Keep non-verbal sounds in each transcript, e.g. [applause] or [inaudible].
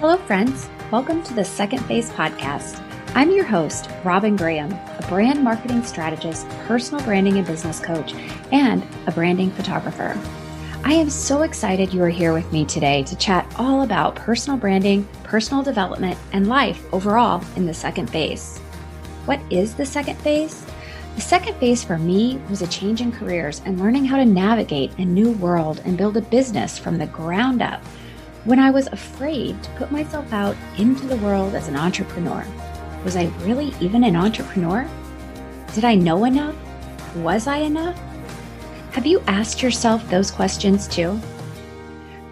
Hello, friends. Welcome to the Second Phase podcast. I'm your host, Robin Graham, a brand marketing strategist, personal branding and business coach, and a branding photographer. I am so excited you are here with me today to chat all about personal branding, personal development, and life overall in the second phase. What is the second phase? The second phase for me was a change in careers and learning how to navigate a new world and build a business from the ground up when I was afraid to put myself out into the world as an entrepreneur. Was I really even an entrepreneur? Did I know enough? Was I enough? Have you asked yourself those questions too?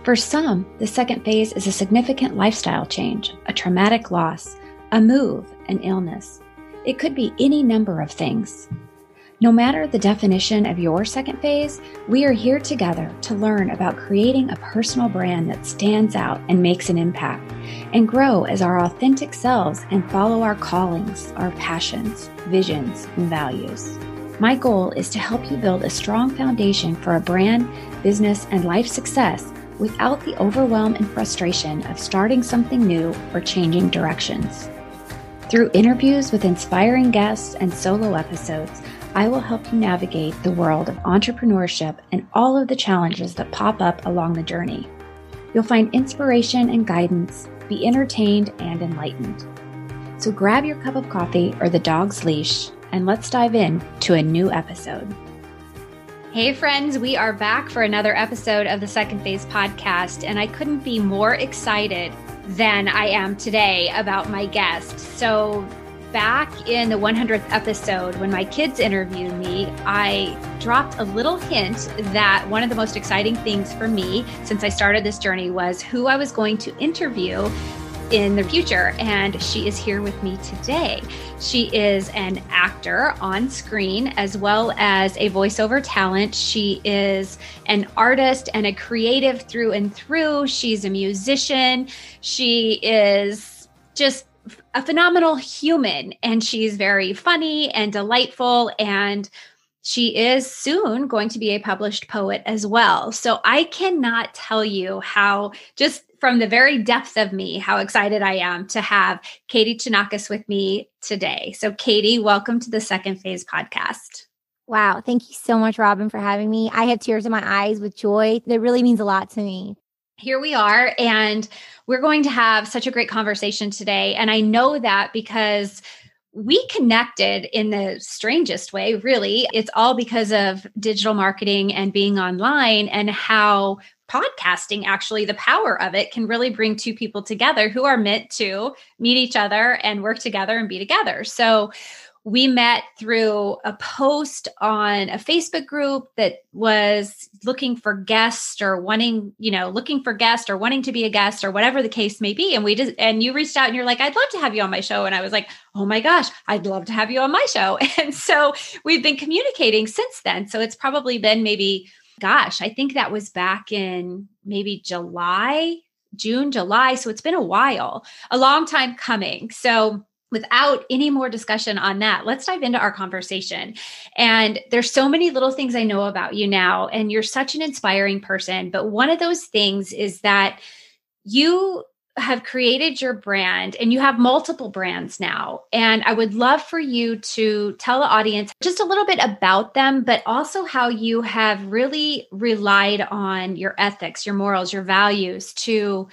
For some, the second phase is a significant lifestyle change, a traumatic loss, a move, an illness. It could be any number of things. No matter the definition of your second phase, we are here together to learn about creating a personal brand that stands out and makes an impact, and grow as our authentic selves and follow our callings, our passions, visions, and values. My goal is to help you build a strong foundation for a brand, business, and life success without the overwhelm and frustration of starting something new or changing directions. Through interviews with inspiring guests and solo episodes, I will help you navigate the world of entrepreneurship and all of the challenges that pop up along the journey. You'll find inspiration and guidance, be entertained and enlightened. So grab your cup of coffee or the dog's leash and let's dive in to a new episode. Hey, friends, we are back for another episode of the Second Phase podcast, and I couldn't be more excited than I am today about my guest. So, back in the 100th episode, when my kids interviewed me, I dropped a little hint that one of the most exciting things for me since I started this journey was who I was going to interview in the future. And she is here with me today. She is an actor on screen as well as a voiceover talent. She is an artist and a creative through and through. She's a musician. She is just a phenomenal human and she's very funny and delightful and she is soon going to be a published poet as well. So I cannot tell you how just from the very depth of me how excited I am to have Katie Chonacas with me today. So Katie, welcome to the Second Phase podcast. Wow, thank you so much Robin for having me. I have tears in my eyes with joy. That really means a lot to me here we are and we're going to have such a great conversation today. And i know that because we connected in the strangest way really. It's all because of digital marketing and being online and how podcasting actually the power of it can really bring two people together who are meant to meet each other and work together and be together. So we met through a post on a Facebook group that was looking for guests or wanting, you know, looking for guests or wanting to be a guest or whatever the case may be. And we just, and you reached out and you're like, I'd love to have you on my show. And I was like, oh my gosh, I'd love to have you on my show. [laughs] And so we've been communicating since then. So it's probably been maybe, gosh, I think that was back in maybe July, June, July. So it's been a while, a long time coming. So, without any more discussion on that, let's dive into our conversation. And there's so many little things I know about you now, and you're such an inspiring person. But one of those things is that you have created your brand and you have multiple brands now. And I would love for you to tell the audience just a little bit about them, but also how you have really relied on your ethics, your morals, your values to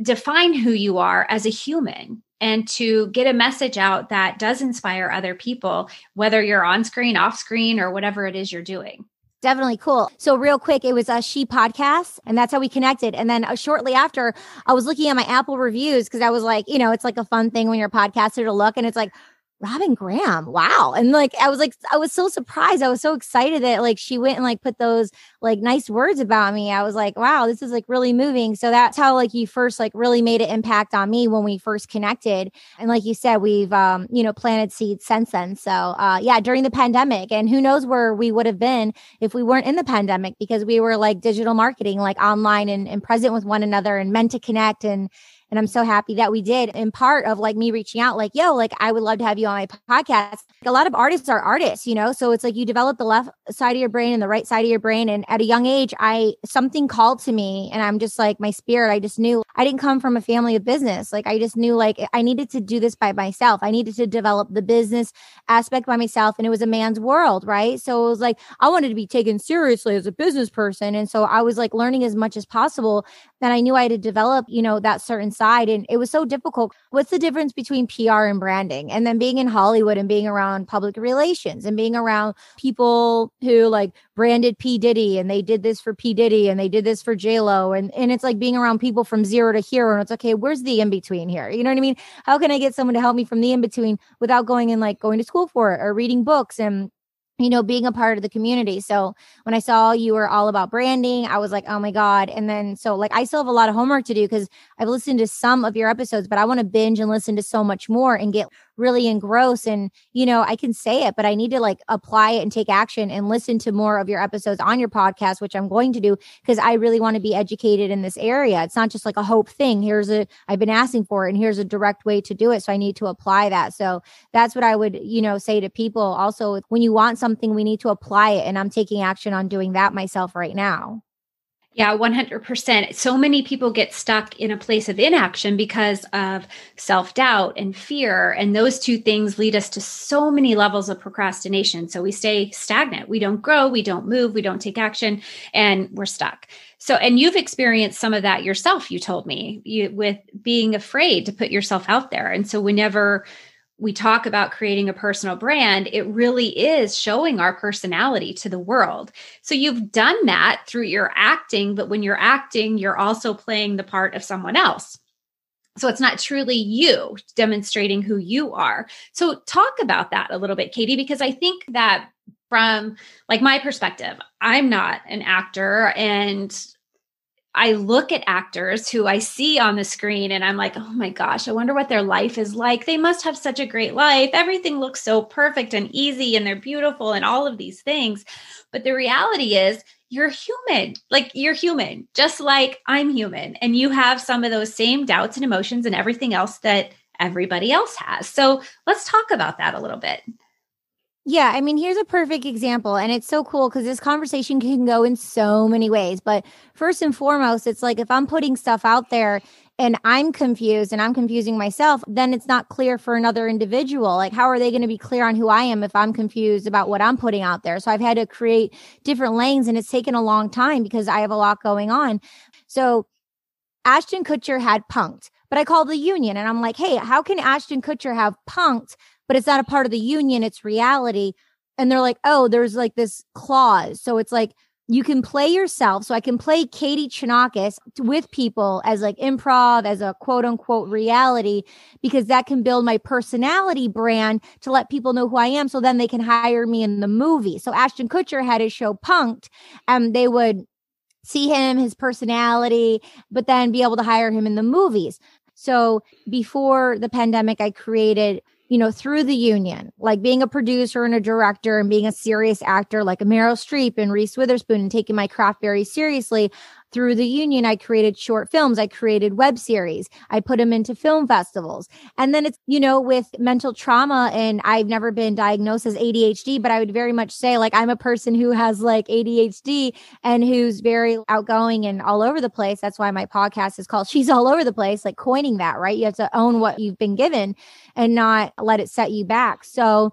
define who you are as a human and to get a message out that does inspire other people, whether you're on screen, off screen, or whatever it is you're doing. Definitely cool. So real quick, it was a she podcast and that's how we connected. And then uh, shortly after I was looking at my Apple reviews because I was like, you know, it's like a fun thing when you're a podcaster to look and it's like, Robin Graham. Wow. And like, I was like, I was so surprised. I was so excited that like she went and like put those like nice words about me. I was like, wow, this is like really moving. So that's how like you first like really made an impact on me when we first connected. And like you said, we've, um, you know, planted seeds since then. So, uh, yeah, during the pandemic and who knows where we would have been if we weren't in the pandemic because we were like digital marketing, like online and, and present with one another and meant to connect and, And I'm so happy that we did. In part of like me reaching out, like, yo, like I would love to have you on my podcast. A lot of artists are artists, you know? So it's like you develop the left side of your brain and the right side of your brain. And at a young age, I, something called to me and I'm just like, my spirit, I just knew I didn't come from a family of business. Like I just knew like I needed to do this by myself. I needed to develop the business aspect by myself. And it was a man's world, right? So it was like, I wanted to be taken seriously as a business person. And so I was like learning as much as possible. And I knew I had to develop, you know, that certain side. And it was so difficult. What's the difference between PR and branding? And then being in Hollywood and being around public relations and being around people who like branded P. Diddy and they did this for P. Diddy and they did this for J Lo. And, and it's like being around people from zero to hero. And it's okay, where's the in between here? You know what I mean? How can I get someone to help me from the in between without going and like going to school for it or reading books and you know, being a part of the community. So when I saw you were all about branding, I was like, oh my God. And then, so like, I still have a lot of homework to do because I've listened to some of your episodes, but I want to binge and listen to so much more and get really engross and you know i can say it but i need to like apply it and take action and listen to more of your episodes on your podcast which i'm going to do because i really want to be educated in this area. It's not just like a hope thing. Here's a i've been asking for it and here's a direct way to do it so i need to apply that. So that's what i would you know say to people. Also when you want something we need to apply it and i'm taking action on doing that myself right now yeah, 100%. So many people get stuck in a place of inaction because of self doubt and fear. And those two things lead us to so many levels of procrastination. So we stay stagnant. We don't grow, we don't move, we don't take action, and we're stuck. So, and you've experienced some of that yourself, you told me, you, with being afraid to put yourself out there. And so, whenever we talk about creating a personal brand, it really is showing our personality to the world. So you've done that through your acting, but when you're acting, you're also playing the part of someone else. So it's not truly you demonstrating who you are. So talk about that a little bit, Katie, because I think that from like my perspective, I'm not an actor and I look at actors who I see on the screen and I'm like, oh my gosh, I wonder what their life is like. They must have such a great life. Everything looks so perfect and easy and they're beautiful and all of these things. But the reality is, you're human. Like you're human, just like I'm human. And you have some of those same doubts and emotions and everything else that everybody else has. So let's talk about that a little bit. Yeah, I mean, here's a perfect example. And it's so cool because this conversation can go in so many ways. But first and foremost, it's like if I'm putting stuff out there and I'm confused and I'm confusing myself, then it's not clear for another individual. Like, how are they going to be clear on who I am if I'm confused about what I'm putting out there? So I've had to create different lanes and it's taken a long time because I have a lot going on. So Ashton Kutcher had punked, but I called the union and I'm like, hey, how can Ashton Kutcher have punked but it's not a part of the union, it's reality. And they're like, oh, there's like this clause. So it's like, you can play yourself. So I can play Katie Chonacas with people as like improv, as a quote unquote reality, because that can build my personality brand to let people know who I am. So then they can hire me in the movie. So Ashton Kutcher had his show Punked and they would see him, his personality, but then be able to hire him in the movies. So before the pandemic, I created you know, through the union, like being a producer and a director and being a serious actor like Meryl Streep and Reese Witherspoon and taking my craft very seriously, through the union, I created short films. I created web series. I put them into film festivals. And then it's, you know, with mental trauma and I've never been diagnosed as ADHD, but I would very much say like I'm a person who has like ADHD and who's very outgoing and all over the place. That's why my podcast is called She's All Over the Place, like coining that, right? You have to own what you've been given and not let it set you back. So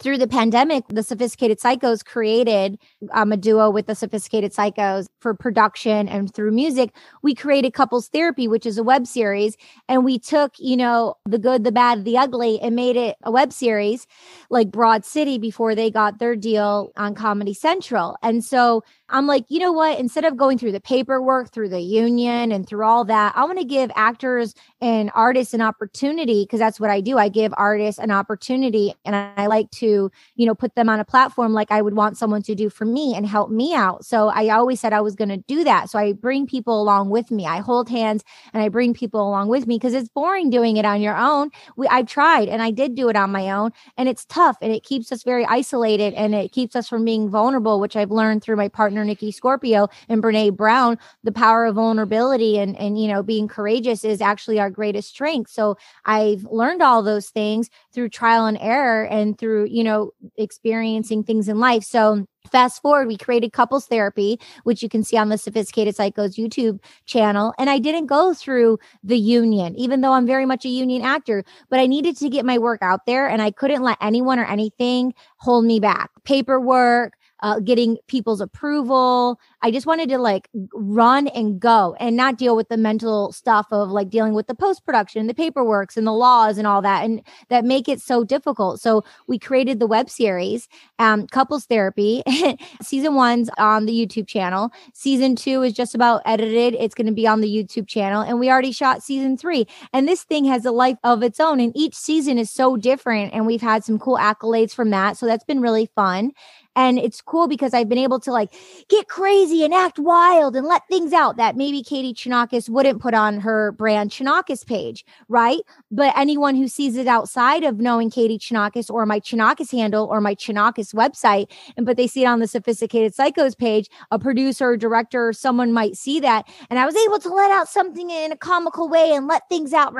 through the pandemic, the Sophisticated Psychos created um, a duo with the Sophisticated Psychos for production and through music. We created Couples Therapy, which is a web series. And we took, you know, the good, the bad, the ugly and made it a web series like Broad City before they got their deal on Comedy Central. And so I'm like, you know what? Instead of going through the paperwork, through the union, and through all that, I want to give actors and artists an opportunity because that's what I do. I give artists an opportunity and I like to to, you know, put them on a platform like I would want someone to do for me and help me out. So I always said I was going to do that. So I bring people along with me. I hold hands and I bring people along with me because it's boring doing it on your own. We, I've tried and I did do it on my own and it's tough and it keeps us very isolated and it keeps us from being vulnerable, which I've learned through my partner, Nicky Scorpio and Brene Brown, the power of vulnerability and, and, you know, being courageous is actually our greatest strength. So I've learned all those things through trial and error and through, you know, experiencing things in life. So Fast forward, we created couples therapy, which you can see on the Sophisticated Psychos YouTube channel. And I didn't go through the union, even though I'm very much a union actor, but I needed to get my work out there and I couldn't let anyone or anything hold me back. Paperwork, uh, getting people's approval. I just wanted to like run and go and not deal with the mental stuff of like dealing with the post production, the paperworks and the laws and all that, and that make it so difficult. So we created the web series, um, Couples Therapy. [laughs] Season one's on the YouTube channel. Season two is just about edited. It's going to be on the YouTube channel, and we already shot season three. And this thing has a life of its own, and each season is so different. And we've had some cool accolades from that, so that's been really fun. And it's cool because I've been able to like get crazy and act wild and let things out that maybe Katie Chonacas wouldn't put on her brand Chonacas page, right? But anyone who sees it outside of knowing Katie Chonacas or my Chonacas handle or my Chonacas website, and but they see it on the Sophisticated Psychos page, a producer, or director, or someone might see that. And I was able to let out something in a comical way and let things out.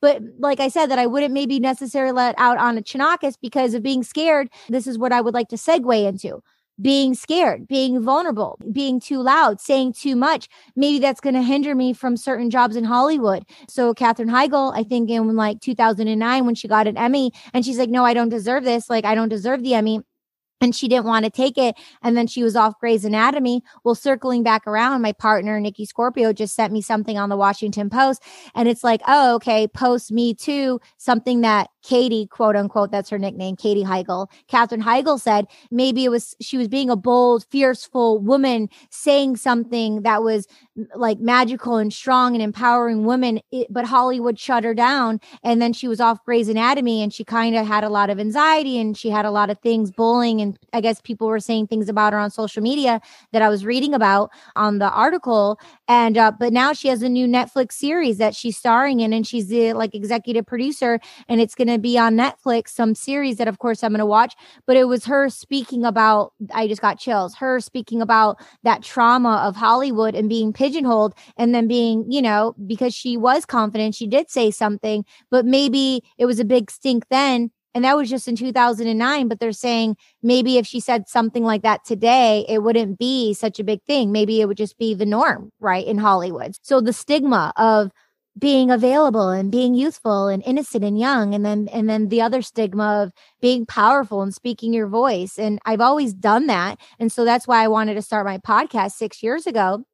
But like I said, that I wouldn't maybe necessarily let out on a Chonacas because of being scared. This is what I would like to segue into being scared, being vulnerable, being too loud, saying too much. Maybe that's going to hinder me from certain jobs in Hollywood. So Katherine Heigl, I think in like 2009 when she got an Emmy and she's like, no, I don't deserve this. Like, I don't deserve the Emmy and she didn't want to take it. And then she was off Grey's Anatomy. Well, circling back around, my partner, Nicky Scorpio, just sent me something on the Washington Post. And it's like, oh, okay, post me too, something that Katie, quote unquote, that's her nickname, Katie Heigl. Katherine Heigl said maybe it was she was being a bold, fierceful woman saying something that was like magical and strong and empowering women, it, but Hollywood shut her down. And then she was off Grey's Anatomy and she kind of had a lot of anxiety and she had a lot of things bullying. And I guess people were saying things about her on social media that I was reading about on the article. And, uh, but now she has a new Netflix series that she's starring in and she's the like executive producer and it's going to to be on Netflix, some series that, of course, I'm going to watch. But it was her speaking about, I just got chills, her speaking about that trauma of Hollywood and being pigeonholed and then being, you know, because she was confident, she did say something, but maybe it was a big stink then. And that was just in 2009. But they're saying maybe if she said something like that today, it wouldn't be such a big thing. Maybe it would just be the norm, right? In Hollywood. So the stigma of, being available and being youthful and innocent and young and then and then the other stigma of being powerful and speaking your voice. And I've always done that. And so that's why I wanted to start my podcast 6 years ago.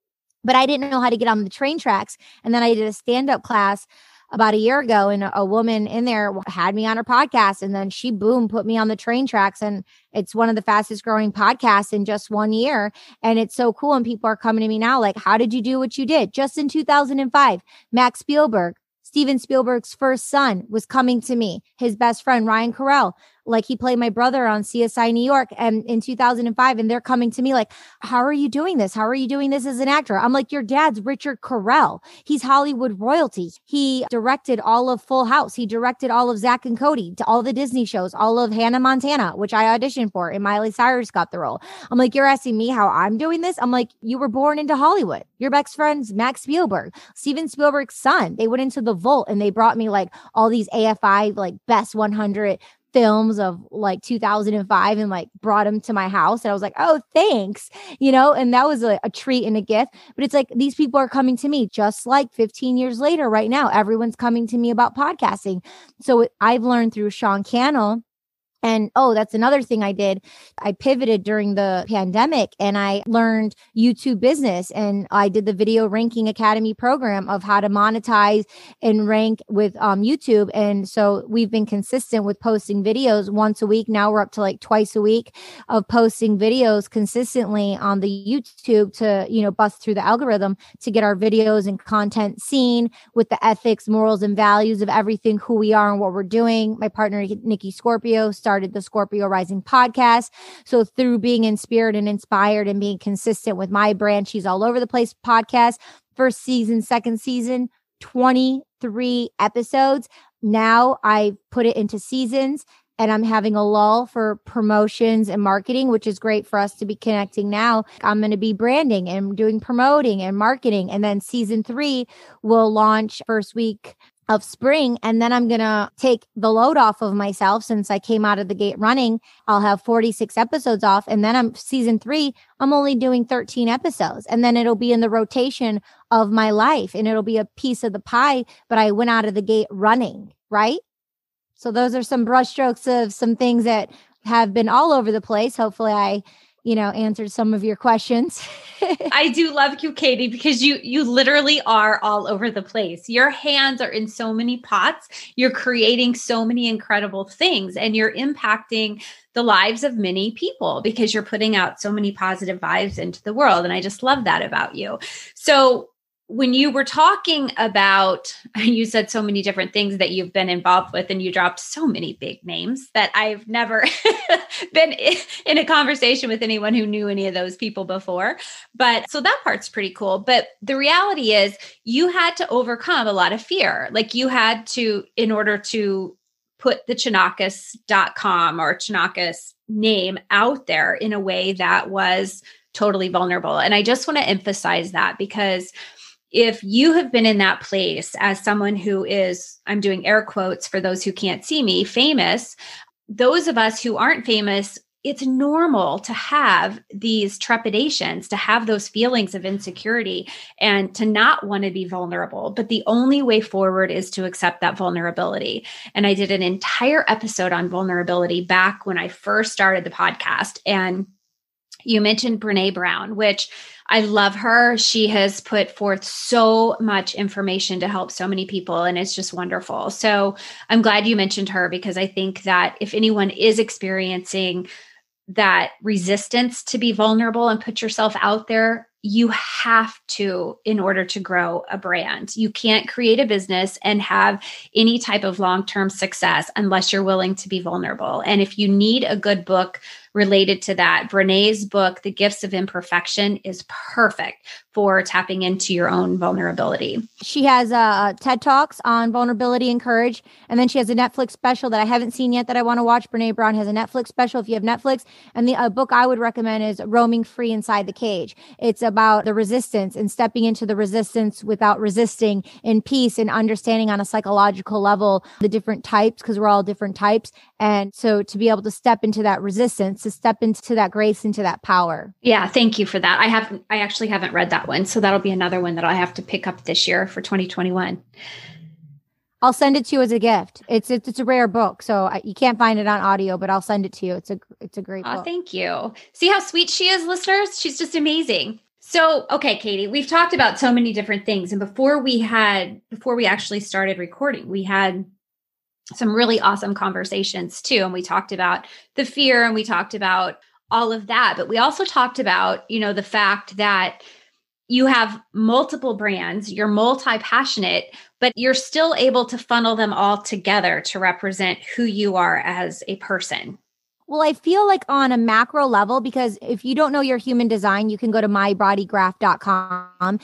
But I didn't know how to get on the train tracks. And then I did a stand up class about a year ago and a woman in there had me on her podcast and then she boom put me on the train tracks and it's one of the fastest growing podcasts in just one year and it's so cool and people are coming to me now like how did you do what you did just in 2005 max spielberg Steven Spielberg's first son was coming to me. His best friend, Ryan Correll, like he played my brother on CSI New York and in 2005 and they're coming to me like how are you doing this? How are you doing this as an actor? I'm like your dad's Richard Correll. He's Hollywood royalty. He directed all of Full House. He directed all of Zack and Cody to all the Disney shows all of Hannah Montana which I auditioned for and Miley Cyrus got the role. I'm like you're asking me how I'm doing this? I'm like you were born into Hollywood. Your best friend's Max Spielberg Steven Spielberg's son. They went into the vault and they brought me like all these AFI like best 100 films of like 2005 and like brought them to my house. And I was like, oh, thanks, you know, and that was a, a, treat and a gift. But it's like these people are coming to me just like 15 years later, right now. Everyone's coming to me about podcasting. So I've learned through Sean Cannell and oh, that's another thing I did. I pivoted during the pandemic and I learned YouTube business and I did the Video Ranking Academy program of how to monetize and rank with um, YouTube. And so we've been consistent with posting videos once a week. Now we're up to like twice a week of posting videos consistently on the YouTube to, you know, bust through the algorithm to get our videos and content seen with the ethics, morals, and values of everything, who we are and what we're doing. My partner, Nicky Scorpio, started started the Scorpio Rising podcast. So through being inspired and inspired and being consistent with my brand, she's all over the place podcast. First season, second season, 23 episodes. Now I put it into seasons and I'm having a lull for promotions and marketing, which is great for us to be connecting now. I'm going to be branding and doing promoting and marketing. And then season three will launch first week of spring. And then I'm going to take the load off of myself since I came out of the gate running. I'll have 46 episodes off. And then I'm season three, I'm only doing 13 episodes. And then it'll be in the rotation of my life and it'll be a piece of the pie. But I went out of the gate running, right? So those are some brushstrokes of some things that have been all over the place. Hopefully I, you know, answered some of your questions. [laughs] I do love you, Katie, because you you literally are all over the place. Your hands are in so many pots. You're creating so many incredible things and you're impacting the lives of many people because you're putting out so many positive vibes into the world. And I just love that about you. So when you were talking about [laughs] you said so many different things that you've been involved with and you dropped so many big names that i've never [laughs] been in a conversation with anyone who knew any of those people before. But so that part's pretty cool. But the reality is you had to overcome a lot of fear. Like you had to in order to put the chonacas.com or chonacas name out there in a way that was totally vulnerable. And i just want to emphasize that because if you have been in that place as someone who is, I'm doing air quotes for those who can't see me, famous, those of us who aren't famous, it's normal to have these trepidations, to have those feelings of insecurity and to not want to be vulnerable. But the only way forward is to accept that vulnerability. And I did an entire episode on vulnerability back when I first started the podcast. And you mentioned Brene Brown, which I love her. She has put forth so much information to help so many people, and it's just wonderful. So I'm glad you mentioned her because I think that if anyone is experiencing that resistance to be vulnerable and put yourself out there, you have to in order to grow a brand. You can't create a business and have any type of long term success unless you're willing to be vulnerable. And if you need a good book related to that. Brene's book, The Gifts of Imperfection, is perfect for tapping into your own vulnerability. She has uh, TED Talks on vulnerability and courage. And then she has a Netflix special that I haven't seen yet that I want to watch. Brene Brown has a Netflix special if you have Netflix. And the book I would recommend is Roaming Free Inside the Cage. It's about the resistance and stepping into the resistance without resisting in peace and understanding on a psychological level the different types because we're all different types. And so to be able to step into that resistance to step into that grace, into that power. Yeah, thank you for that. I have I actually haven't read that one, so that'll be another one that I'll have to pick up this year for 2021. I'll send it to you as a gift. It's it's, it's a rare book, so I, you can't find it on audio, but I'll send it to you. It's a it's a great. Oh, book. thank you. See how sweet she is, listeners. She's just amazing. So, okay, Katie, we've talked about so many different things, and before we had before we actually started recording, we had some really awesome conversations too. And we talked about the fear and we talked about all of that. But we also talked about, you know, the fact that you have multiple brands, you're multi passionate, but you're still able to funnel them all together to represent who you are as a person. Well, I feel like on a macro level, because if you don't know your human design, you can go to mybodygraph.com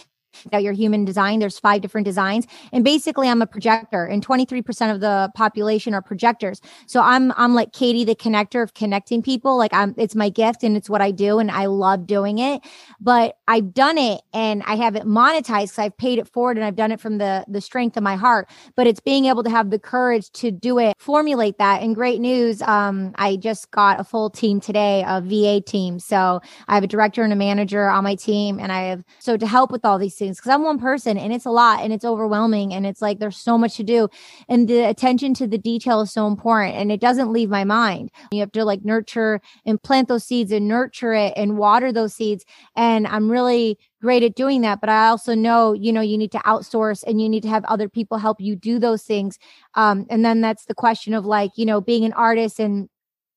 that your human design there's five different designs. And basically i'm a projector and 23% of the population are projectors. So i'm i'm like katie the connector of connecting people. Like i'm it's my gift and it's what i do and i love doing it. But i've done it and i haven't monetized because i've paid it forward and i've done it from the the strength of my heart. But it's being able to have the courage to do it formulate that. And great news um i just got a full team today a va team. So i have a director and a manager on my team and i have so to help with all these things because I'm one person and it's a lot and it's overwhelming and it's like there's so much to do. And the attention to the detail is so important and it doesn't leave my mind. You have to like nurture and plant those seeds and nurture it and water those seeds. And I'm really great at doing that. But I also know, you know, you need to outsource and you need to have other people help you do those things. Um, and then that's the question of like, you know, being an artist and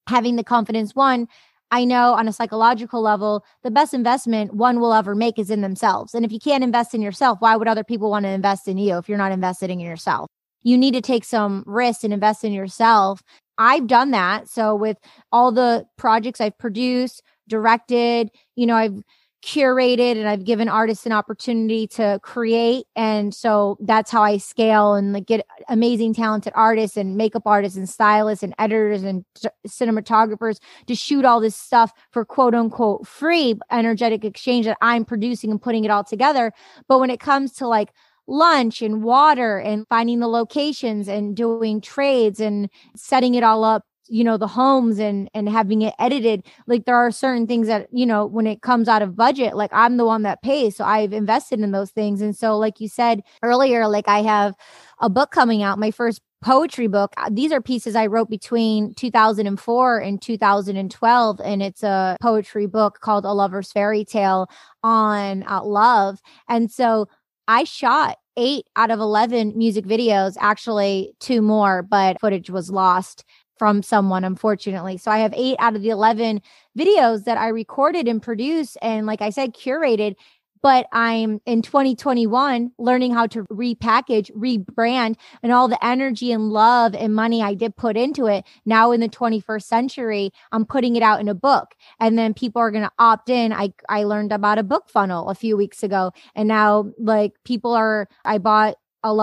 having the confidence one I know on a psychological level, the best investment one will ever make is in themselves. And if you can't invest in yourself, why would other people want to invest in you if you're not investing in yourself? You need to take some risk and invest in yourself. I've done that. So with all the projects I've produced, directed, you know, I've curated and I've given artists an opportunity to create. And so that's how I scale and like get amazing talented artists and makeup artists and stylists and editors and cinematographers to shoot all this stuff for quote unquote free energetic exchange that I'm producing and putting it all together. But when it comes to like lunch and water and finding the locations and doing trades and setting it all up you know the homes and and having it edited like there are certain things that you know when it comes out of budget like i'm the one that pays so i've invested in those things. And so like you said earlier like i have a book coming out my first poetry book. Uh, these are pieces i wrote between 2004 and 2012 and it's a poetry book called a lover's fairy tale on uh, love. And so i shot eight out of 11 music videos actually two more but footage was lost from someone, unfortunately. So I have eight out of the 11 videos that I recorded and produced and, like I said, curated. But I'm in 2021 learning how to repackage, rebrand, and all the energy and love and money I did put into it. Now in the 21st century, I'm putting it out in a book. And then people are going to opt in. I, I learned about a book funnel a few weeks ago. And now, like, people are, I bought a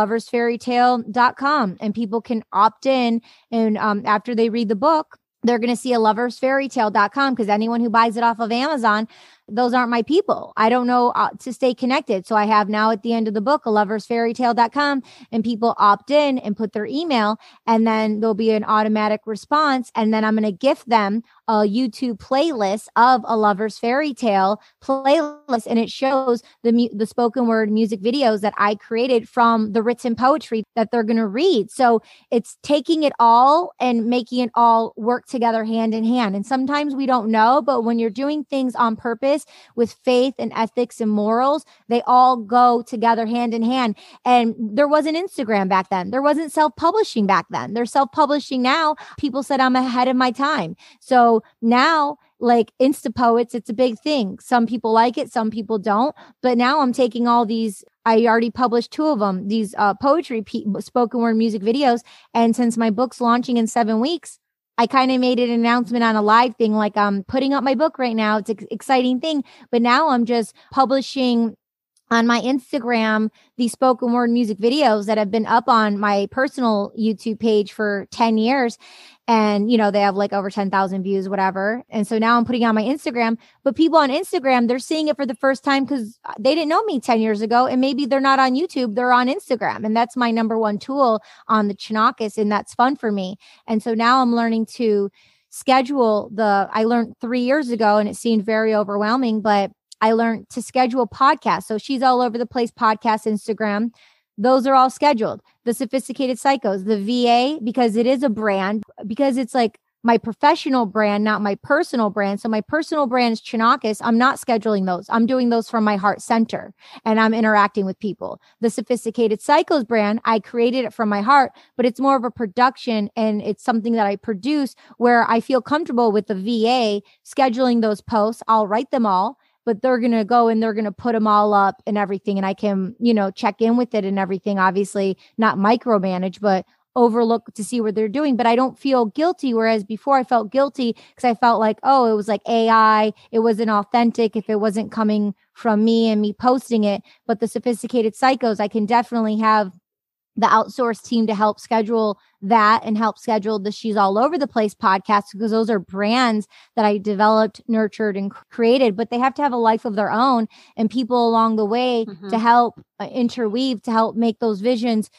tale.com and people can opt in and um, after they read the book they're going to see a lover's fairy tale.com because anyone who buys it off of amazon those aren't my people. I don't know uh, to stay connected. So I have now at the end of the book, a loversfairytale.com and people opt in and put their email and then there'll be an automatic response. And then I'm going to gift them a YouTube playlist of a lover's fairy tale playlist. And it shows the, mu- the spoken word music videos that I created from the written poetry that they're going to read. So it's taking it all and making it all work together hand in hand. And sometimes we don't know, but when you're doing things on purpose, with faith and ethics and morals, they all go together hand in hand. And there wasn't Instagram back then. There wasn't self publishing back then. They're self publishing now. People said I'm ahead of my time. So now, like Insta poets, it's a big thing. Some people like it, some people don't. But now I'm taking all these I already published two of them, these uh, poetry, pe- spoken word music videos. And since my book's launching in seven weeks, I kind of made an announcement on a live thing, like I'm putting up my book right now. It's an exciting thing. But now I'm just publishing on my Instagram these spoken word music videos that have been up on my personal YouTube page for 10 years and you know they have like over 10,000 views whatever. And so now I'm putting on my Instagram but people on Instagram they're seeing it for the first time cuz they didn't know me 10 years ago and maybe they're not on YouTube they're on Instagram and that's my number one tool on the Chonacas and that's fun for me. And so now I'm learning to schedule the I learned 3 years ago and it seemed very overwhelming but I learned to schedule podcasts. So she's all over the place podcast Instagram those are all scheduled. The sophisticated psychos, the VA, because it is a brand, because it's like my professional brand, not my personal brand. So my personal brand is Chonacas. I'm not scheduling those. I'm doing those from my heart center and I'm interacting with people. The sophisticated psychos brand, I created it from my heart, but it's more of a production and it's something that I produce where I feel comfortable with the VA scheduling those posts. I'll write them all but they're going to go and they're going to put them all up and everything. And I can, you know, check in with it and everything. Obviously, not micromanage, but overlook to see what they're doing. But I don't feel guilty. Whereas before I felt guilty because I felt like, oh, it was like AI. It wasn't authentic if it wasn't coming from me and me posting it. But the sophisticated psychos, I can definitely have the outsourced team to help schedule that and help schedule the She's All Over the Place podcast because those are brands that I developed, nurtured, and created, but they have to have a life of their own and people along the way mm-hmm. to help uh, interweave, to help make those visions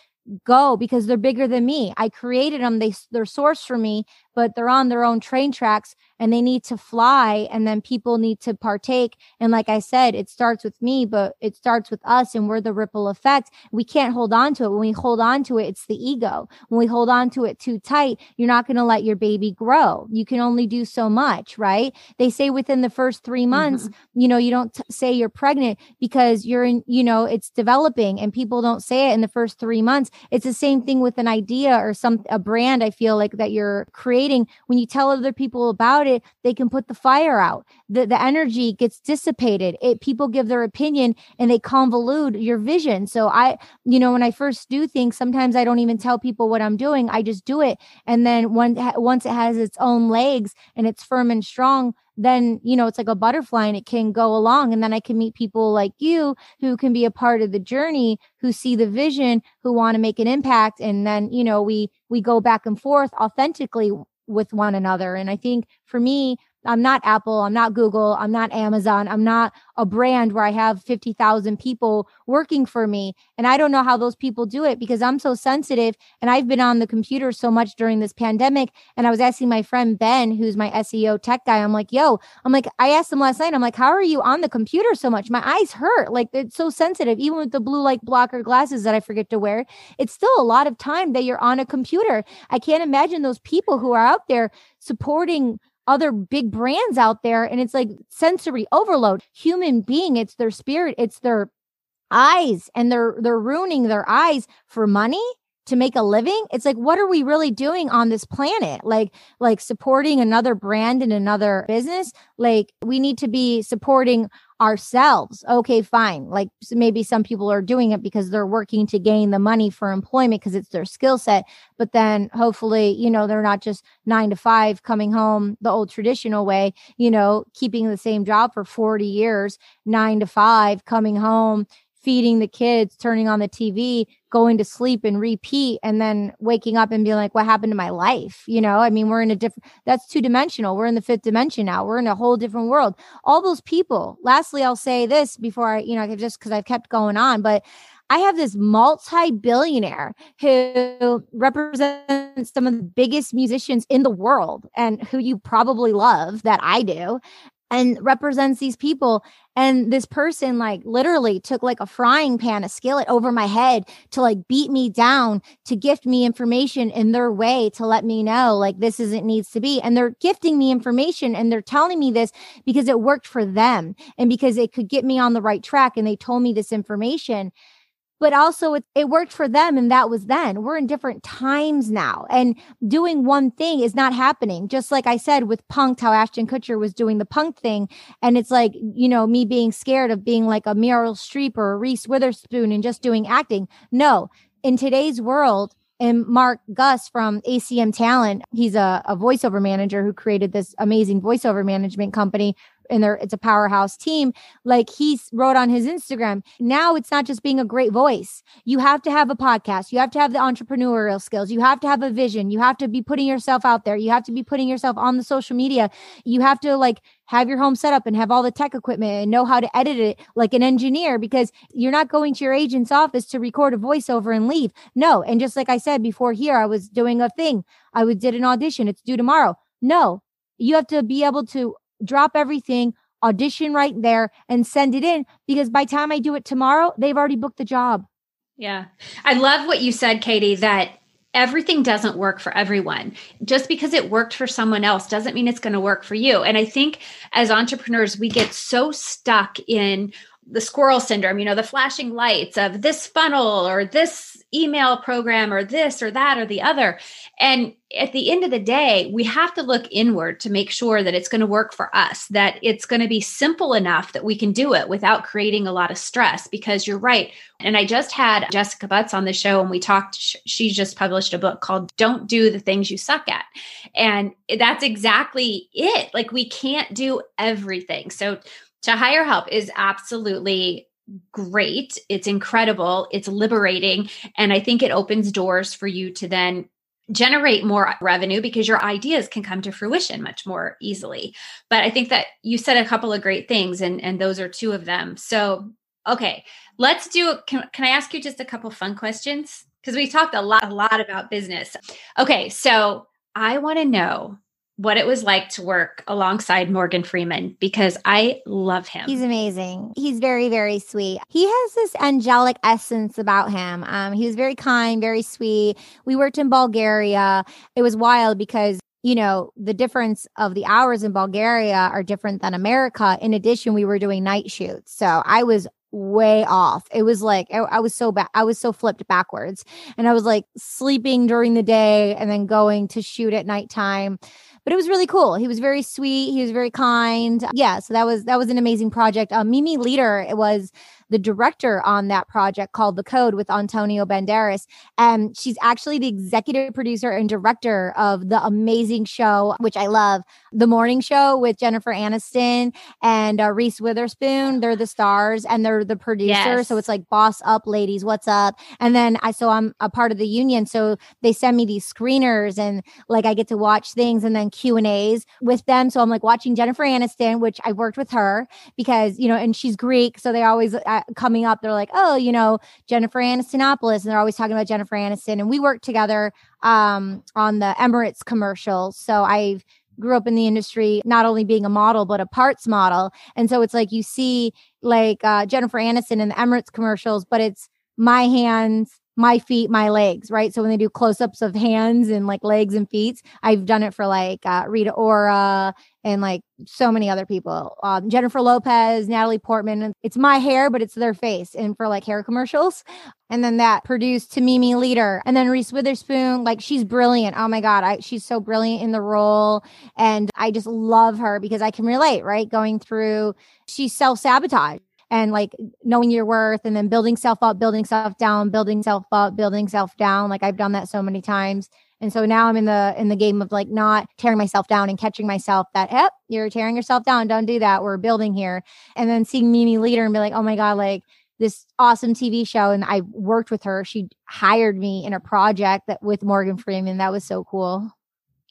go because they're bigger than me. I created them. They they're sourced for me, but they're on their own train tracks and they need to fly and then people need to partake. And like I said, it starts with me, but it starts with us and we're the ripple effect. We can't hold on to it. When we hold on to it, it's the ego. When we hold on to it too tight, you're not going to let your baby grow. You can only do so much, right? They say within the first three months, mm-hmm. you know, you don't t- say you're pregnant because you're in, you know, it's developing and people don't say it in the first three months. It's the same thing with an idea or some, a brand. I feel like that you're creating creating, when you tell other people about it, they can put the fire out. The, the energy gets dissipated. It, people give their opinion and they convolute your vision. So I, you know, when I first do things, sometimes I don't even tell people what I'm doing. I just do it. And then when, once it has its own legs and it's firm and strong, then you know it's like a butterfly and it can go along and then i can meet people like you who can be a part of the journey who see the vision who want to make an impact and then you know we we go back and forth authentically with one another. And i think for me I'm not Apple. I'm not Google. I'm not Amazon. I'm not a brand where I have 50,000 people working for me. And I don't know how those people do it because I'm so sensitive and I've been on the computer so much during this pandemic. And I was asking my friend Ben, who's my SEO tech guy, I'm like, yo, I'm like, I asked him last night, I'm like, how are you on the computer so much? My eyes hurt. Like it's so sensitive, even with the blue light blocker glasses that I forget to wear. It's still a lot of time that you're on a computer. I can't imagine those people who are out there supporting other big brands out there and it's like sensory overload. Human being it's their spirit it's their eyes and they're they're ruining their eyes for money to make a living. It's like what are we really doing on this planet? Like like supporting another brand and another business? Like we need to be supporting ourselves. Okay, fine. Like maybe some people are doing it because they're working to gain the money for employment because it's their skill set. But then hopefully, you know, they're not just nine to five coming home the old traditional way, you know, keeping the same job for 40 years, nine to five coming home, feeding the kids, turning on the TV, going to sleep and repeat, and then waking up and being like, what happened to my life? You know, I mean, we're in a different, that's two dimensional. We're in the fifth dimension now. We're in a whole different world. All those people, lastly, I'll say this before I, you know, just because I've kept going on, but I have this multi billionaire who represents some of the biggest musicians in the world and who you probably love that I do and represents these people. And this person, like, literally took like a frying pan, a skillet over my head to like beat me down, to gift me information in their way to let me know, like, this is it needs to be. And they're gifting me information and they're telling me this because it worked for them and because it could get me on the right track. And they told me this information but also it, it worked for them and that was then. We're in different times now and doing one thing is not happening. Just like i said with punked how ashton kutcher was doing the punk thing and it's like you know me being scared of being like a meryl streep or a reese witherspoon and just doing acting. No in today's world and Marc Guss from ACM Talent, he's a, a voiceover manager who created this amazing voiceover management company and they're it's a powerhouse team like he wrote on his instagram now it's not just being a great voice. You have to have a podcast. You have to have the entrepreneurial skills. You have to have a vision. You have to be putting yourself out there. You have to be putting yourself on the social media. You have to like have your home set up and have all the tech equipment and know how to edit it like an engineer because you're not going to your agent's office to record a voiceover and leave. No. And just like i said before here i was doing a thing. I did an audition. It's due tomorrow. No. You have to be able to drop everything, audition right there and send it in because by time I do it tomorrow, they've already booked the job. Yeah. I love what you said, Katie, that everything doesn't work for everyone. Just because it worked for someone else doesn't mean it's going to work for you. And I think as entrepreneurs, we get so stuck in the squirrel syndrome, you know, the flashing lights of this funnel or this email program or this or that or the other. And at the end of the day, we have to look inward to make sure that it's going to work for us, that it's going to be simple enough that we can do it without creating a lot of stress. Because you're right. And I just had Jessica Butts on the show and we talked. She just published a book called Don't Do the Things You Suck at. And that's exactly it. Like we can't do everything. So to hire help is absolutely great. It's incredible. It's liberating. And I think it opens doors for you to then generate more revenue because your ideas can come to fruition much more easily. But I think that you said a couple of great things and and those are two of them. So, okay, let's do can, can I ask you just a couple fun questions? Because we talked a lot a lot about business. Okay, so I want to know what it was like to work alongside Morgan Freeman because I love him. He's amazing. He's very, very sweet. He has this angelic essence about him. Um, he was very kind, very sweet. We worked in Bulgaria. It was wild because you know, the difference of the hours in Bulgaria are different than America. In addition, we were doing night shoots. So I was way off. It was like I, I was so bad. I was so flipped backwards, and I was like sleeping during the day and then going to shoot at nighttime. But it was really cool. He was very sweet. He was very kind. Yeah, so that was that was an amazing project. Uh, Mimi Leder it was the director on that project called The Code with Antonio Banderas. And she's actually the executive producer and director of the amazing show, which I love, The Morning Show with Jennifer Aniston and uh, Reese Witherspoon. They're the stars and they're the producers. Yes. So it's like boss up, ladies, what's up? And then I, so I'm a part of the union. So they send me these screeners and like I get to watch things and then Q and A's with them. So I'm like watching Jennifer Aniston, which I worked with her because, you know, and she's Greek. So they always, I, coming up, they're like, oh, you know, Jennifer Anistonopolis. And they're always talking about Jennifer Aniston. And we worked together um, on the Emirates commercial. So I grew up in the industry, not only being a model, but a parts model. And so it's like you see like uh, Jennifer Aniston in the Emirates commercials, but it's my hands my feet, my legs, right? So when they do close ups of hands and like legs and feet, I've done it for like uh, Rita Ora and like so many other people. Um, Jennifer Lopez, Natalie Portman. It's my hair, but it's their face. And for like hair commercials. And then that produced to Mimi Leder. And then Reese Witherspoon, like she's brilliant. Oh my God. I, she's so brilliant in the role. And I just love her because I can relate, right? Going through, she's self sabotage and like knowing your worth and then building self up, building self down, building self up, building self down. Like I've done that so many times. And so now I'm in the in the game of like not tearing myself down and catching myself that, yep, you're tearing yourself down. Don't do that. We're building here. And then seeing Mimi Leder and be like, oh my God, like this awesome TV show. And I worked with her. She hired me in a project that with Morgan Freeman. That was so cool.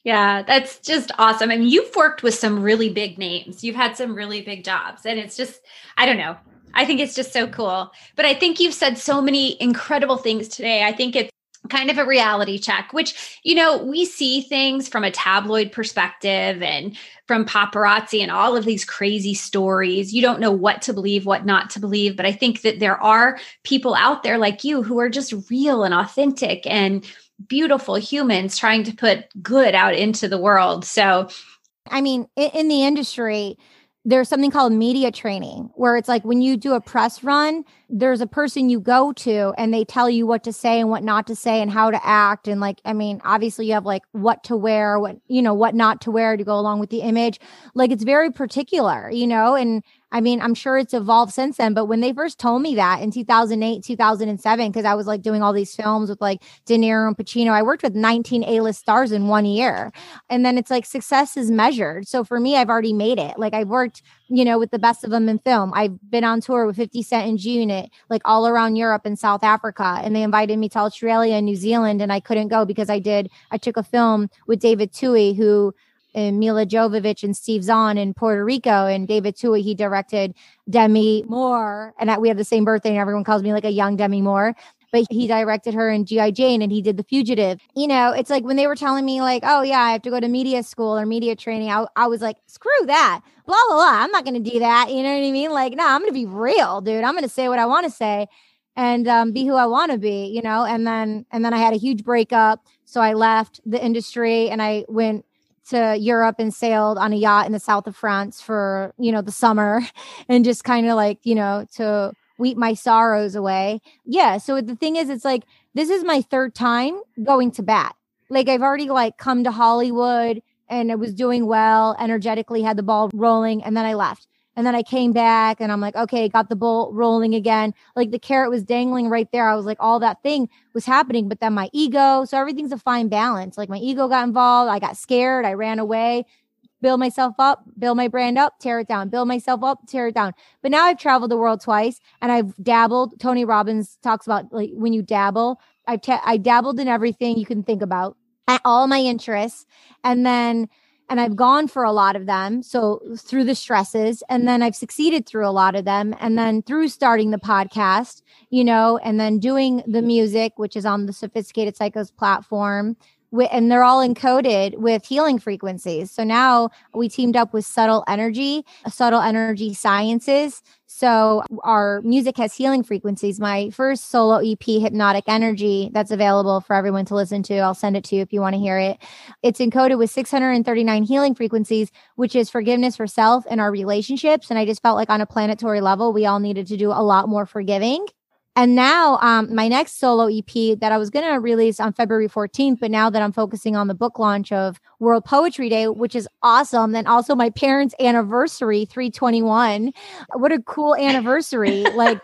Yeah, that's just awesome. I mean, you've worked with some really big names. You've had some really big jobs. And it's just, I don't know. I think it's just so cool. But I think you've said so many incredible things today. I think it's kind of a reality check, which, you know, we see things from a tabloid perspective and from paparazzi and all of these crazy stories. You don't know what to believe, what not to believe. But I think that there are people out there like you who are just real and authentic and beautiful humans trying to put good out into the world. So, I mean, in the industry, there's something called media training where it's like when you do a press run, there's a person you go to and they tell you what to say and what not to say and how to act. And like, I mean, obviously you have like what to wear, what, you know, what not to wear to go along with the image. Like it's very particular, you know, and I mean, I'm sure it's evolved since then, but when they first told me that in 2008, 2007, because I was like doing all these films with like De Niro and Pacino, I worked with 19 A list stars in one year. And then it's like success is measured. So for me, I've already made it. Like I've worked, you know, with the best of them in film. I've been on tour with 50 Cent and G Unit, like all around Europe and South Africa. And they invited me to Australia and New Zealand, and I couldn't go because I did, I took a film with David Twohy, who and Milla Jovovich and Steve Zahn in Puerto Rico. And David Twohy, he directed Demi Moore. And we have the same birthday, and everyone calls me like a young Demi Moore. But he directed her in G.I. Jane and he did The Fugitive. You know, it's like when they were telling me, like, oh, yeah, I have to go to media school or media training, I, I was like, screw that. Blah, blah, blah. I'm not going to do that. You know what I mean? Like, no, I'm going to be real, dude. I'm going to say what I want to say and um, be who I want to be, you know. And then and then I had a huge breakup, so I left the industry and I went to Europe and sailed on a yacht in the south of France for, you know, the summer [laughs] and just kind of like, you know, to weep my sorrows away. Yeah. So the thing is, it's like, this is my third time going to bat. Like I've already like come to Hollywood and I was doing well, energetically had the ball rolling, and then I left. And then I came back and I'm like, okay, got the ball rolling again. Like the carrot was dangling right there. I was like, all that thing was happening, but then my ego. So everything's a fine balance. Like my ego got involved. I got scared. I ran away, build myself up, build my brand up, tear it down, build myself up, tear it down. But now I've traveled the world twice and I've dabbled. Tony Robbins talks about like when you dabble, I've ta- I dabbled in everything you can think about, all my interests. And then and I've mm-hmm. gone for a lot of them. So through the stresses, and then I've succeeded through a lot of them. And then through starting the podcast, you know, and then doing the music, which is on the Sophisticated Psychos platform, and they're all encoded with healing frequencies. So now we teamed up with Subtle Energy, Subtle Energy Sciences. So our music has healing frequencies. My first solo EP, Hypnotic Energy, that's available for everyone to listen to. I'll send it to you if you want to hear it. It's encoded with 639 healing frequencies, which is forgiveness for self and our relationships. And I just felt like on a planetary level, we all needed to do a lot more forgiving. And now, um, my next solo EP that I was going to release on February 14th, but now that I'm focusing on the book launch of World Poetry Day, which is awesome. Then also my parents' anniversary, 321. What a cool anniversary. [laughs] like,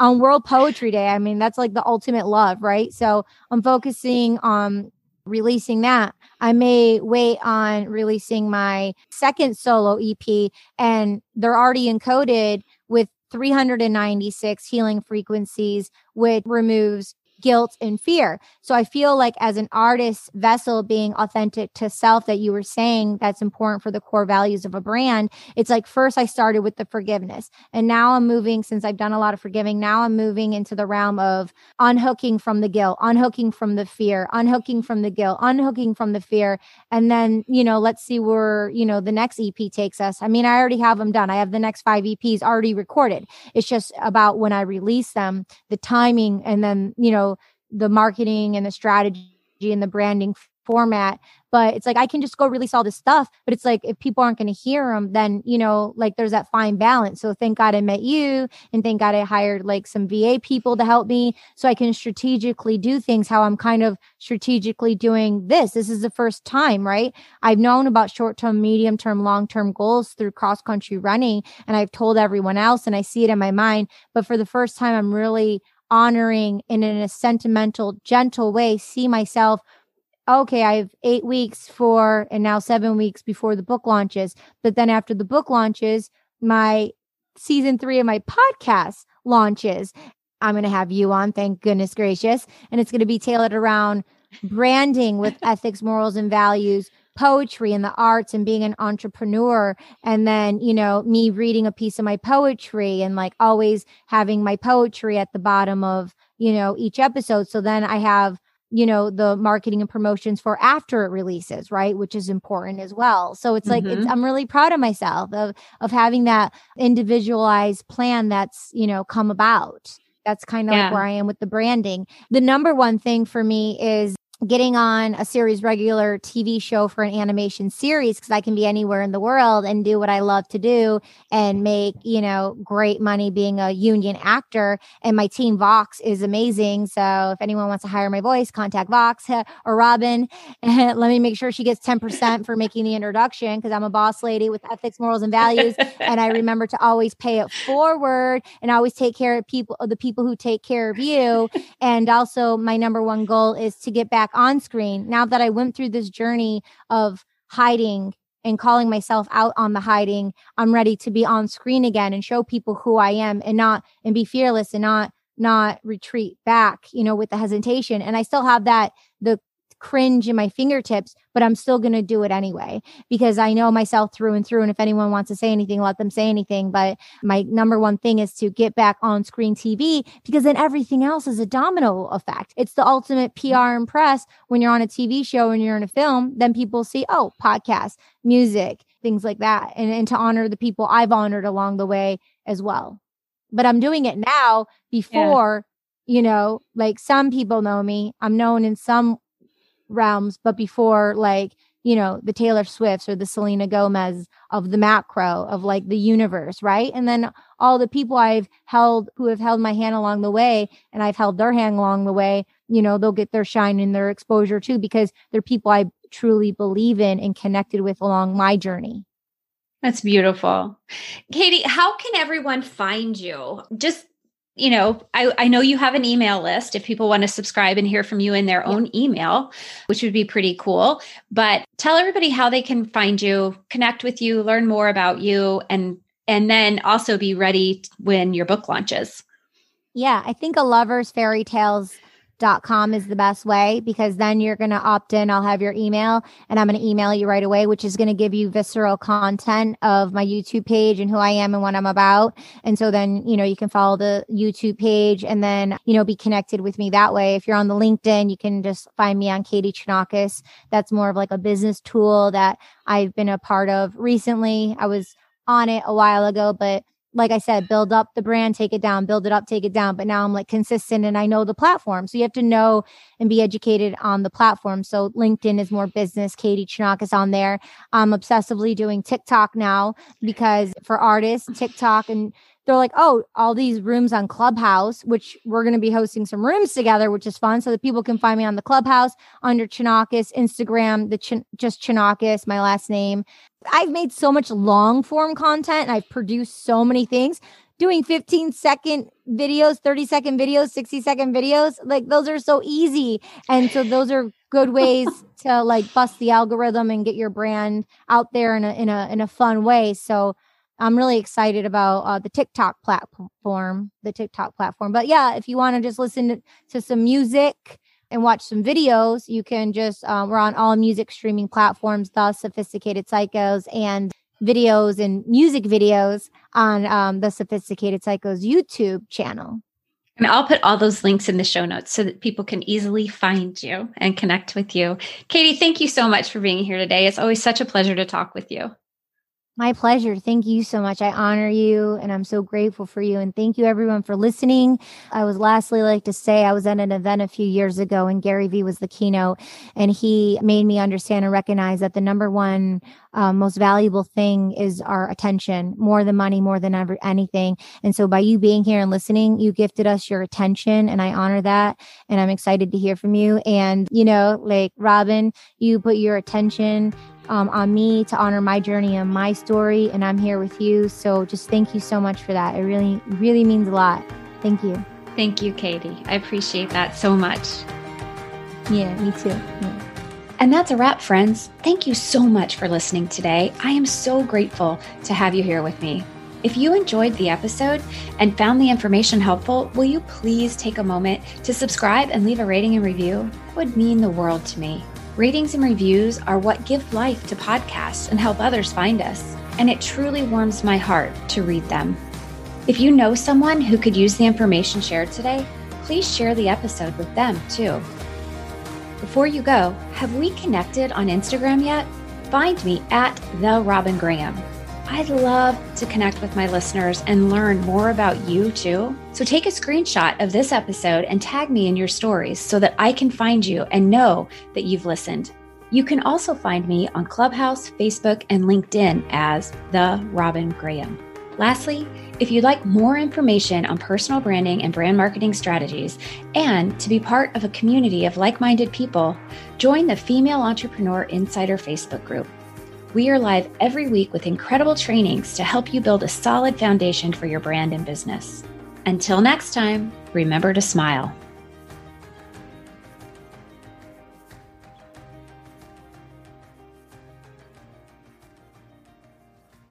on World Poetry Day. I mean, that's like the ultimate love, right? So I'm focusing on releasing that. I may wait on releasing my second solo EP and they're already encoded with 396 healing frequencies, which removes guilt and fear. So I feel like as an artist vessel being authentic to self that you were saying that's important for the core values of a brand. It's like first I started with the forgiveness and now I'm moving since I've done a lot of forgiving. Now I'm moving into the realm of unhooking from the guilt, unhooking from the fear, unhooking from the guilt, unhooking from the fear. And then, you know, let's see where, you know, the next EP takes us. I mean, I already have them done. I have the next five EPs already recorded. It's just about when I release them, the timing and then, you know, the marketing and the strategy and the branding format but it's like i can just go release all this stuff but it's like if people aren't going to hear them then you know like there's that fine balance. So thank god i met you and thank god i hired like some va people to help me so i can strategically do things how i'm kind of strategically doing this. This is the first time right? I've known about short term medium term long term goals through cross country running and i've told everyone else and i see it in my mind but for the first time i'm really honoring and in a sentimental, gentle way, see myself. Okay, I have eight weeks for, and now seven weeks before the book launches. But then after the book launches, my season three of my podcast launches. I'm going to have you on, thank goodness gracious. And it's going to be tailored around branding with [laughs] ethics, morals, and values, poetry and the arts and being an entrepreneur. And then you know me reading a piece of my poetry and like always having my poetry at the bottom of you know each episode. So then i have you know the marketing and promotions for after it releases right which is important as well. So it's like mm-hmm. it's, i'm really proud of myself of of having that individualized plan that's you know come about. That's kind of yeah. like where i am with the branding. The number one thing for me is getting on a series regular TV show for an animation series because I can be anywhere in the world and do what I love to do and make, you know, great money being a union actor. And my team Vox is amazing. So if anyone wants to hire my voice, contact Vox [laughs] or Robin. And [laughs] let me make sure she gets 10% for making the introduction because I'm a boss lady with ethics, morals, and values. and I remember to always pay it forward and always take care of people, the people who take care of you. And also my number one goal is to get back back on screen now that I went through this journey of hiding and calling myself out on the hiding, I'm ready to be on screen again and show people who I am and not and be fearless and not not retreat back, you know, with the hesitation. And I still have that the cringe in my fingertips, but I'm still going to do it anyway because I know myself through and through. And if anyone wants to say anything, let them say anything. But my number one thing is to get back on screen TV because then everything else is a domino effect. It's the ultimate PR and press when you're on a TV show and you're in a film, then people see, oh, podcast, music, things like that. And, and to honor the people I've honored along the way as well. But I'm doing it now before. Yeah you know, like some people know me. I'm known in some realms, but before like, you know, the Taylor Swifts or the Selena Gomez of the macro of like the universe, right? And then all the people I've held who have held my hand along the way and I've held their hand along the way, you know, they'll get their shine and their exposure too because they're people I truly believe in and connected with along my journey. That's beautiful. Katie, how can everyone find you? Just you know, I, I know you have an email list if people want to subscribe and hear from you in their yeah. own email, which would be pretty cool. But tell everybody how they can find you, connect with you, learn more about you, and and then also be ready when your book launches. Yeah, I think a lover's fairy tales dot com is the best way because then you're going to opt in. I'll have your email and I'm going to email you right away, which is going to give you visceral content of my YouTube page and who I am and what I'm about. And so then, you know, you can follow the YouTube page and then, you know, be connected with me that way. If you're on the LinkedIn, you can just find me on Katie Chonacas. That's more of like a business tool that I've been a part of recently. I was on it a while ago, but like I said, build up the brand, take it down, build it up, take it down. But now I'm like consistent and I know the platform. So you have to know and be educated on the platform. So LinkedIn is more business. Katie Chonacas on there. I'm obsessively doing TikTok now because for artists, TikTok and they're like, oh, all these rooms on Clubhouse, which we're going to be hosting some rooms together, which is fun. So that people can find me on the Clubhouse under Chonacas, Instagram, the Ch- just Chonacas, my last name. I've made so much long form content and I've produced so many things. Doing 15 second videos, 30 second videos, 60 second videos, like those are so easy. And so those are good [laughs] ways to like bust the algorithm and get your brand out there in a in a in a fun way. So I'm really excited about uh, the TikTok platform, the TikTok platform. But yeah, if you want to just listen to, to, some music and watch some videos, you can just, uh, we're on all music streaming platforms, the Sophisticated Psychos, and videos and music videos on um, the Sophisticated Psychos YouTube channel. And I'll put all those links in the show notes so that people can easily find you and connect with you. Katie, thank you so much for being here today. It's always such a pleasure to talk with you. My pleasure. Thank you so much. I honor you and I'm so grateful for you. And thank you everyone for listening. I would lastly like to say I was at an event a few years ago and Gary Vee was the keynote and he made me understand and recognize that the number one um, most valuable thing is our attention more than money, more than ever anything. And so by you being here and listening, you gifted us your attention and I honor that. And I'm excited to hear from you. And, you know, like Robin, you put your attention um, on me to honor my journey and my story. And I'm here with you. So just thank you so much for that. It really, really means a lot. Thank you. Thank you, Katie. I appreciate that so much. Yeah, me too. Yeah. And that's a wrap, friends. Thank you so much for listening today. I am so grateful to have you here with me. If you enjoyed the episode and found the information helpful, will you please take a moment to subscribe and leave a rating and review? It would mean the world to me. Ratings and reviews are what give life to podcasts and help others find us, and it truly warms my heart to read them. If you know someone who could use the information shared today, please share the episode with them too. Before you go, have we connected on Instagram yet? Find me at the Robin Graham. I'd love to connect with my listeners and learn more about you too. So take a screenshot of this episode and tag me in your stories so that I can find you and know that you've listened. You can also find me on Clubhouse, Facebook, and LinkedIn as The Robin Graham. Lastly, if you'd like more information on personal branding and brand marketing strategies and to be part of a community of like minded people, join the Female Entrepreneur Insider Facebook group. We are live every week with incredible trainings to help you build a solid foundation for your brand and business. Until next time, remember to smile.